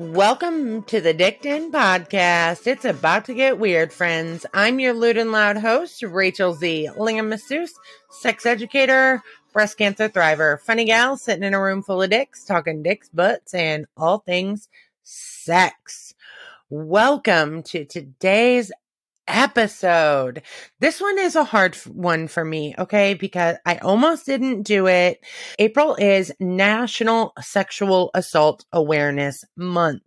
Welcome to the Dicked podcast. It's about to get weird, friends. I'm your lewd and loud host, Rachel Z. Lingam masseuse, sex educator, breast cancer thriver, funny gal sitting in a room full of dicks, talking dicks, butts, and all things sex. Welcome to today's episode. This one is a hard one for me, okay? Because I almost didn't do it. April is National Sexual Assault Awareness Month.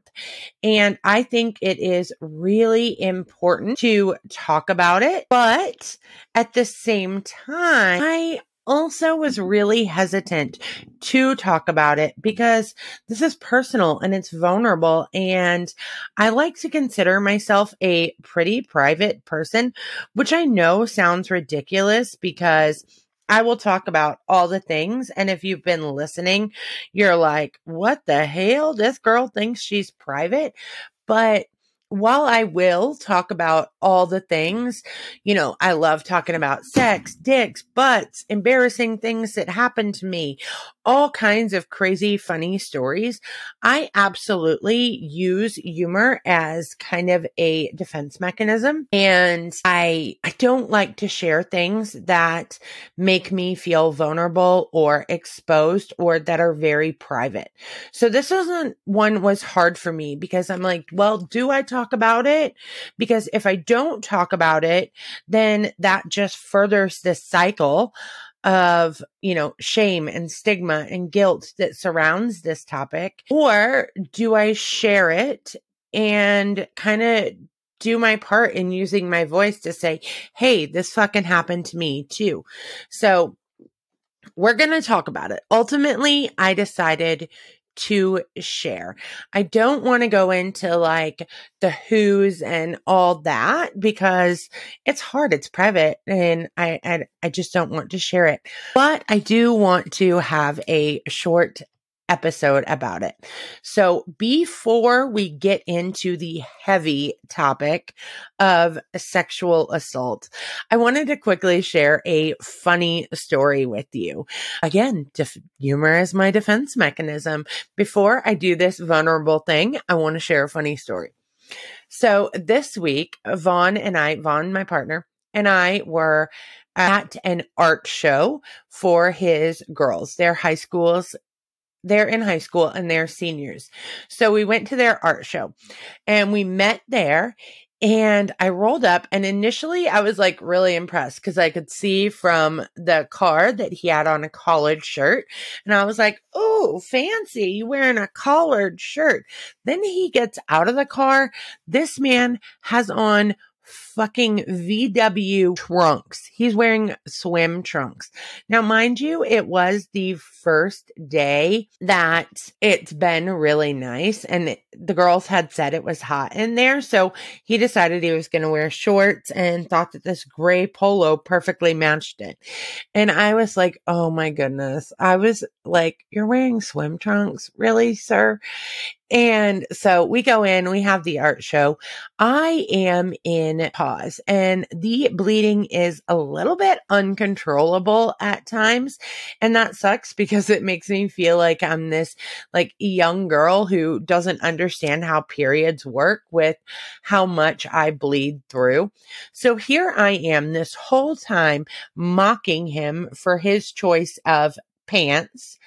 And I think it is really important to talk about it. But at the same time, I also was really hesitant to talk about it because this is personal and it's vulnerable. And I like to consider myself a pretty private person, which I know sounds ridiculous because I will talk about all the things. And if you've been listening, you're like, what the hell? This girl thinks she's private. But while I will talk about all the things, you know, I love talking about sex, dicks, butts, embarrassing things that happened to me, all kinds of crazy, funny stories. I absolutely use humor as kind of a defense mechanism. And I, I don't like to share things that make me feel vulnerable or exposed or that are very private. So this isn't one was hard for me because I'm like, well, do I talk talk about it because if I don't talk about it, then that just furthers this cycle of, you know, shame and stigma and guilt that surrounds this topic? Or do I share it and kind of do my part in using my voice to say, Hey, this fucking happened to me too. So we're going to talk about it. Ultimately, I decided to share. I don't want to go into like the who's and all that because it's hard. It's private and I, I, I just don't want to share it. But I do want to have a short episode about it. So before we get into the heavy topic of sexual assault, I wanted to quickly share a funny story with you. Again, def- humor is my defense mechanism. Before I do this vulnerable thing, I want to share a funny story. So this week, Vaughn and I, Vaughn, my partner, and I were at an art show for his girls. Their high schools they're in high school and they're seniors. So we went to their art show and we met there and I rolled up and initially I was like really impressed because I could see from the car that he had on a collared shirt. And I was like, Oh, fancy. You wearing a collared shirt. Then he gets out of the car. This man has on fucking VW trunks. He's wearing swim trunks. Now, mind you, it was the first day that it's been really nice and the girls had said it was hot in there. So he decided he was going to wear shorts and thought that this gray polo perfectly matched it. And I was like, Oh my goodness. I was like, you're wearing swim trunks? Really, sir? And so we go in, we have the art show. I am in pause and the bleeding is a little bit uncontrollable at times. And that sucks because it makes me feel like I'm this like young girl who doesn't understand how periods work with how much I bleed through. So here I am this whole time mocking him for his choice of pants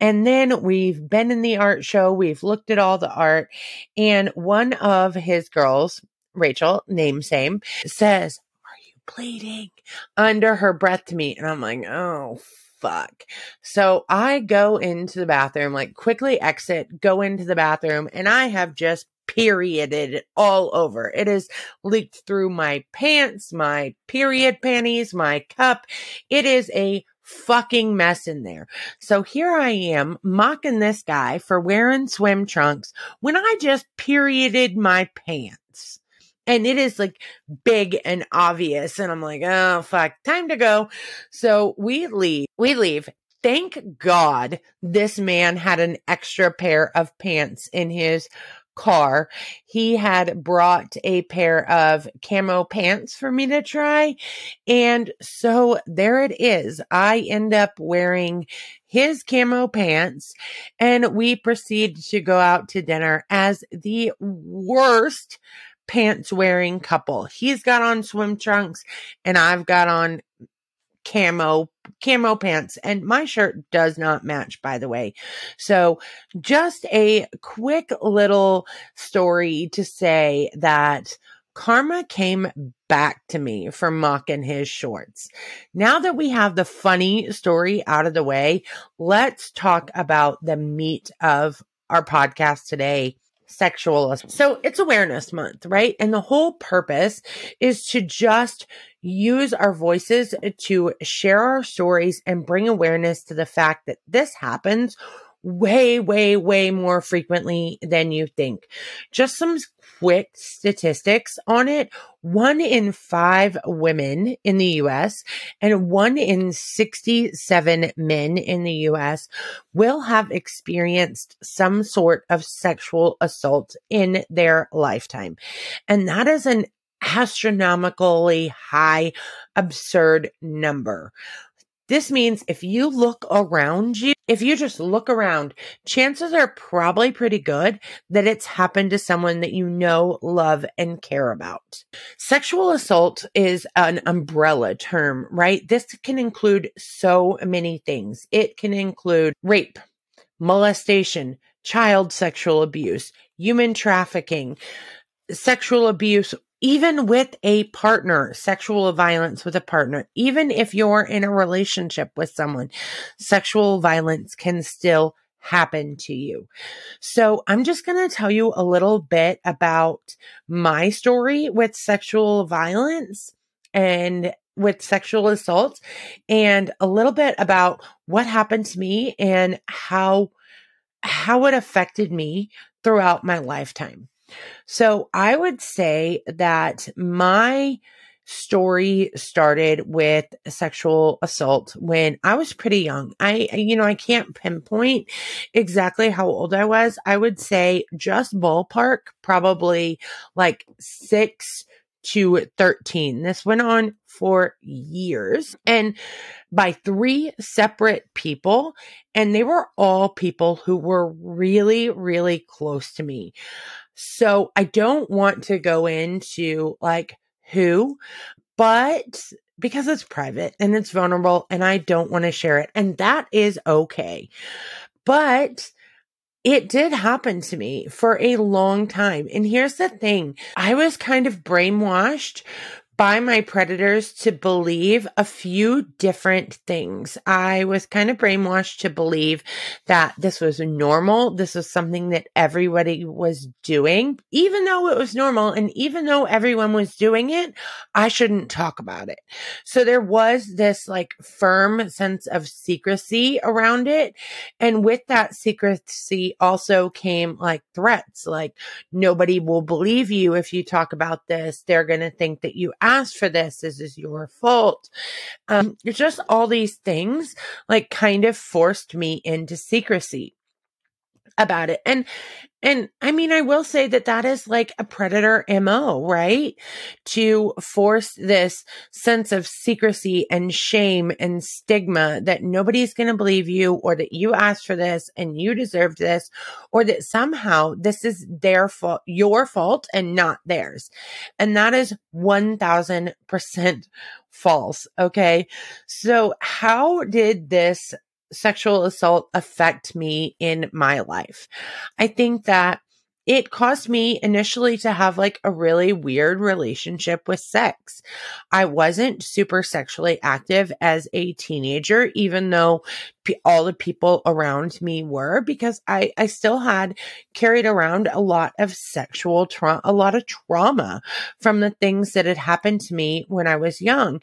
and then we've been in the art show, we've looked at all the art, and one of his girls, Rachel, name same, says, Are you bleeding? under her breath to me. And I'm like, Oh, fuck. So I go into the bathroom, like quickly exit, go into the bathroom, and I have just perioded all over. It is leaked through my pants, my period panties, my cup. It is a fucking mess in there. So here I am mocking this guy for wearing swim trunks when I just perioded my pants. And it is like big and obvious. And I'm like, oh, fuck, time to go. So we leave. We leave. Thank God this man had an extra pair of pants in his car, he had brought a pair of camo pants for me to try. And so there it is. I end up wearing his camo pants and we proceed to go out to dinner as the worst pants wearing couple. He's got on swim trunks and I've got on camo camo pants and my shirt does not match by the way. So just a quick little story to say that karma came back to me for mocking his shorts. Now that we have the funny story out of the way, let's talk about the meat of our podcast today sexual assault awareness month right? And the whole purpose is to just use our voices to share our stories and bring awareness to the fact that this happens way, way, way more frequently than you think. Just some quick statistics on it. One in five women in the US and one in 67 men in the US will have experienced some sort of sexual assault in their lifetime. And that is an astronomically high, absurd number. This means if you look around you, if you just look around, chances are probably pretty good that it's happened to someone that you know, love, and care about. Sexual assault is an umbrella term, right? This can include so many things. It can include rape, molestation, child sexual abuse, human trafficking, sexual abuse even with a partner, sexual violence with a partner, even if you're in a relationship with someone, sexual violence can still happen to you. So I'm just going to tell you a little bit about my story with sexual violence and with sexual assault and a little bit about what happened to me and how how it affected me throughout my lifetime. So I would say that my story started with sexual assault when I was pretty young. I, you know, I can't pinpoint exactly how old I was. I would say just ballpark, probably like six to 13. This went on for years and by three separate people. And they were all people who were really, really close to me. So I don't want to go into like who, but because it's private and it's vulnerable and I don't want to share it. And that is okay. But it did happen to me for a long time. And here's the thing I was kind of brainwashed by my predators to believe a few different things. I was kind of brainwashed to believe that this was normal. This was something that everybody was doing. Even though it was normal and even though everyone was doing it, I shouldn't talk about it. So there was this like firm sense of secrecy around it. And with that secrecy also came like threats, like nobody will believe you if you talk about this. They're going to think that you asked for this. This is your fault. Um, just all these things like kind of forced me into secrecy about it. And and I mean, I will say that that is like a predator MO, right? To force this sense of secrecy and shame and stigma that nobody's going to believe you or that you asked for this and you deserved this or that somehow this is their fault, your fault and not theirs. And that is 1000% false. Okay. So how did this sexual assault affect me in my life. I think that it caused me initially to have like a really weird relationship with sex. I wasn't super sexually active as a teenager, even though all the people around me were, because I, I still had carried around a lot of sexual trauma, a lot of trauma from the things that had happened to me when I was young.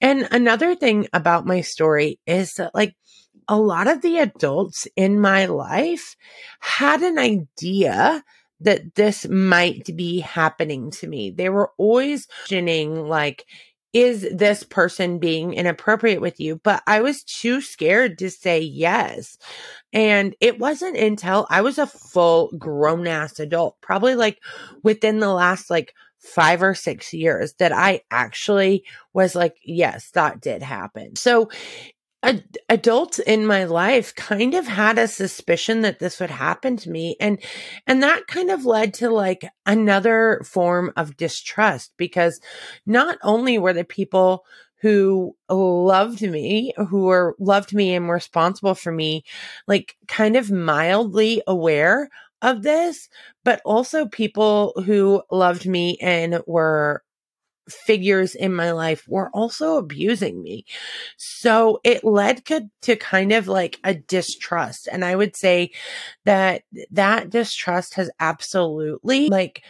And another thing about my story is that like a lot of the adults in my life had an idea that this might be happening to me. They were always questioning, like, is this person being inappropriate with you? But I was too scared to say yes. And it wasn't until I was a full grown ass adult, probably like within the last like five or six years that I actually was like, yes, that did happen. So ad- adults in my life kind of had a suspicion that this would happen to me and and that kind of led to like another form of distrust because not only were the people who loved me, who were loved me and responsible for me, like kind of mildly aware of this, but also people who loved me and were figures in my life were also abusing me. So it led to kind of like a distrust. And I would say that that distrust has absolutely like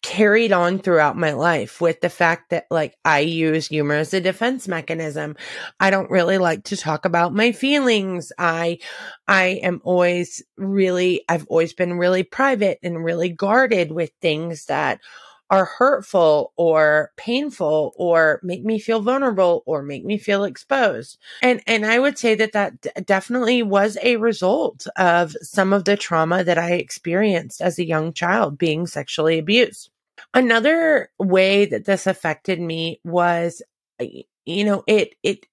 carried on throughout my life with the fact that like I use humor as a defense mechanism. I don't really like to talk about my feelings. I I am always really I've always been really private and really guarded with things that are hurtful or painful or make me feel vulnerable or make me feel exposed. And, and I would say that that d- definitely was a result of some of the trauma that I experienced as a young child being sexually abused. Another way that this affected me was, you know, it, it,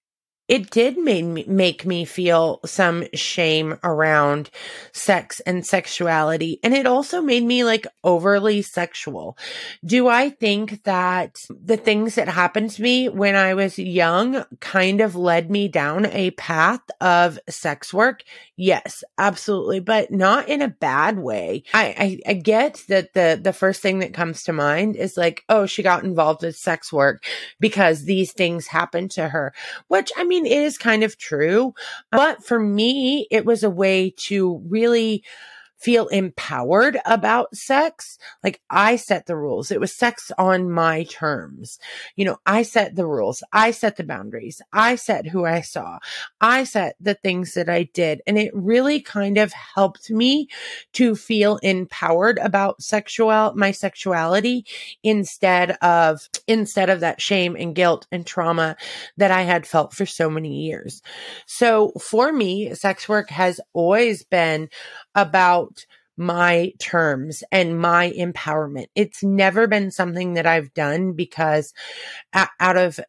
it did make me, make me feel some shame around sex and sexuality. And it also made me like overly sexual. Do I think that the things that happened to me when I was young kind of led me down a path of sex work? Yes, absolutely, but not in a bad way. I, I, I get that the, the first thing that comes to mind is like, oh, she got involved with sex work because these things happened to her, which I mean, mean, it is kind of true. But for me, it was a way to really feel empowered about sex. Like I set the rules. It was sex on my terms. You know, I set the rules. I set the boundaries. I set who I saw. I set the things that I did. And it really kind of helped me to feel empowered about sexual, my sexuality instead of, instead of that shame and guilt and trauma that I had felt for so many years. So for me, sex work has always been about my terms and my empowerment. It's never been something that I've done because out of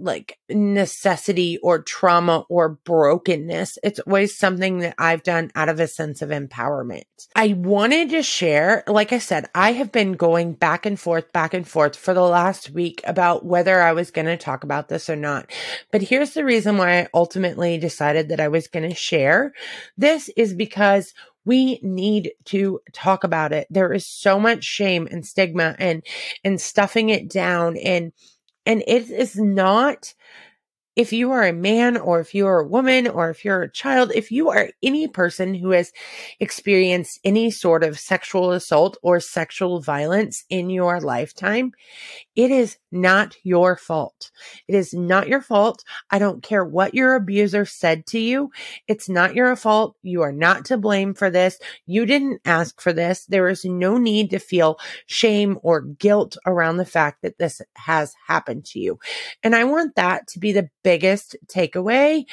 like necessity or trauma or brokenness. It's always something that I've done out of a sense of empowerment. I wanted to share, like I said, I have been going back and forth, back and forth for the last week about whether I was going to talk about this or not. But here's the reason why I ultimately decided that I was going to share this is because we need to talk about it. There is so much shame and stigma and, and stuffing it down and, and it is not, if you are a man or if you are a woman or if you're a child, if you are any person who has experienced any sort of sexual assault or sexual violence in your lifetime, it is not your fault. It is not your fault. I don't care what your abuser said to you. It's not your fault. You are not to blame for this. You didn't ask for this. There is no need to feel shame or guilt around the fact that this has happened to you. And I want that to be the biggest takeaway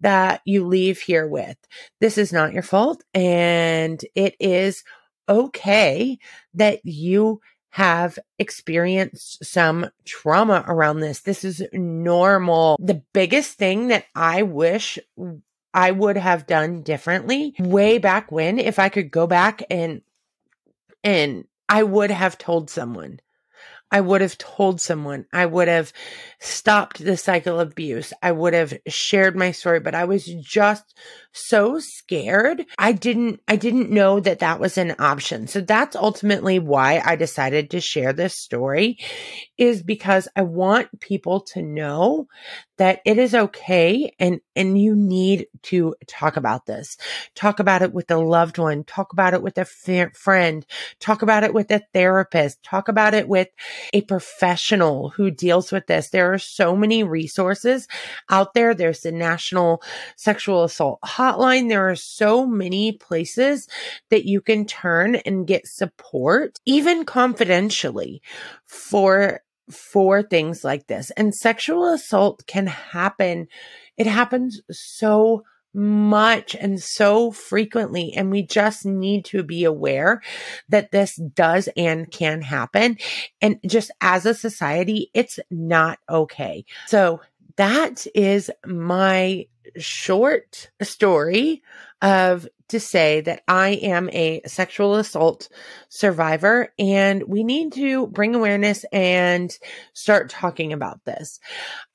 that you leave here with. This is not your fault and it is okay that you have experienced some trauma around this. This is normal. The biggest thing that I wish I would have done differently way back when, if I could go back and, and I would have told someone I would have told someone. I would have stopped the cycle of abuse. I would have shared my story, but I was just so scared. I didn't, I didn't know that that was an option. So that's ultimately why I decided to share this story is because I want people to know that it is okay and, and you need to talk about this. Talk about it with a loved one. Talk about it with a friend. Talk about it with a therapist. Talk about it with a professional who deals with this. There are so many resources out there. There's the National Sexual Assault Hotline. There are so many places that you can turn and get support, even confidentially for for things like this. And sexual assault can happen. It happens so much and so frequently. And we just need to be aware that this does and can happen. And just as a society, it's not okay. So that is my short story of to say that I am a sexual assault survivor and we need to bring awareness and start talking about this.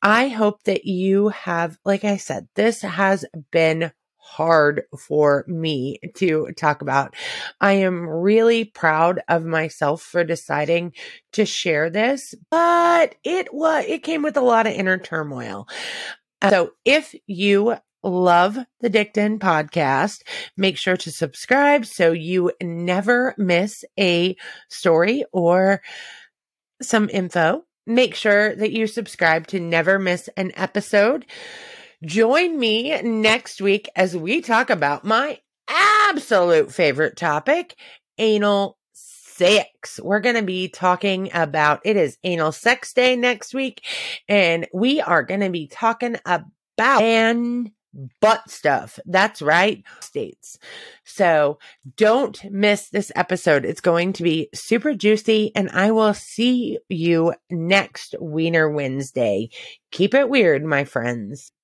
I hope that you have, like I said, this has been hard for me to talk about. I am really proud of myself for deciding to share this, but it was, it came with a lot of inner turmoil. Uh, so if you love the Dicked podcast, make sure to subscribe so you never miss a story or some info. Make sure that you subscribe to never miss an episode. Join me next week as we talk about my absolute favorite topic, anal sex. We're going to be talking about it is anal sex day next week and we are going to be talking about and butt stuff. That's right. States. So don't miss this episode. It's going to be super juicy and I will see you next Wiener Wednesday. Keep it weird, my friends.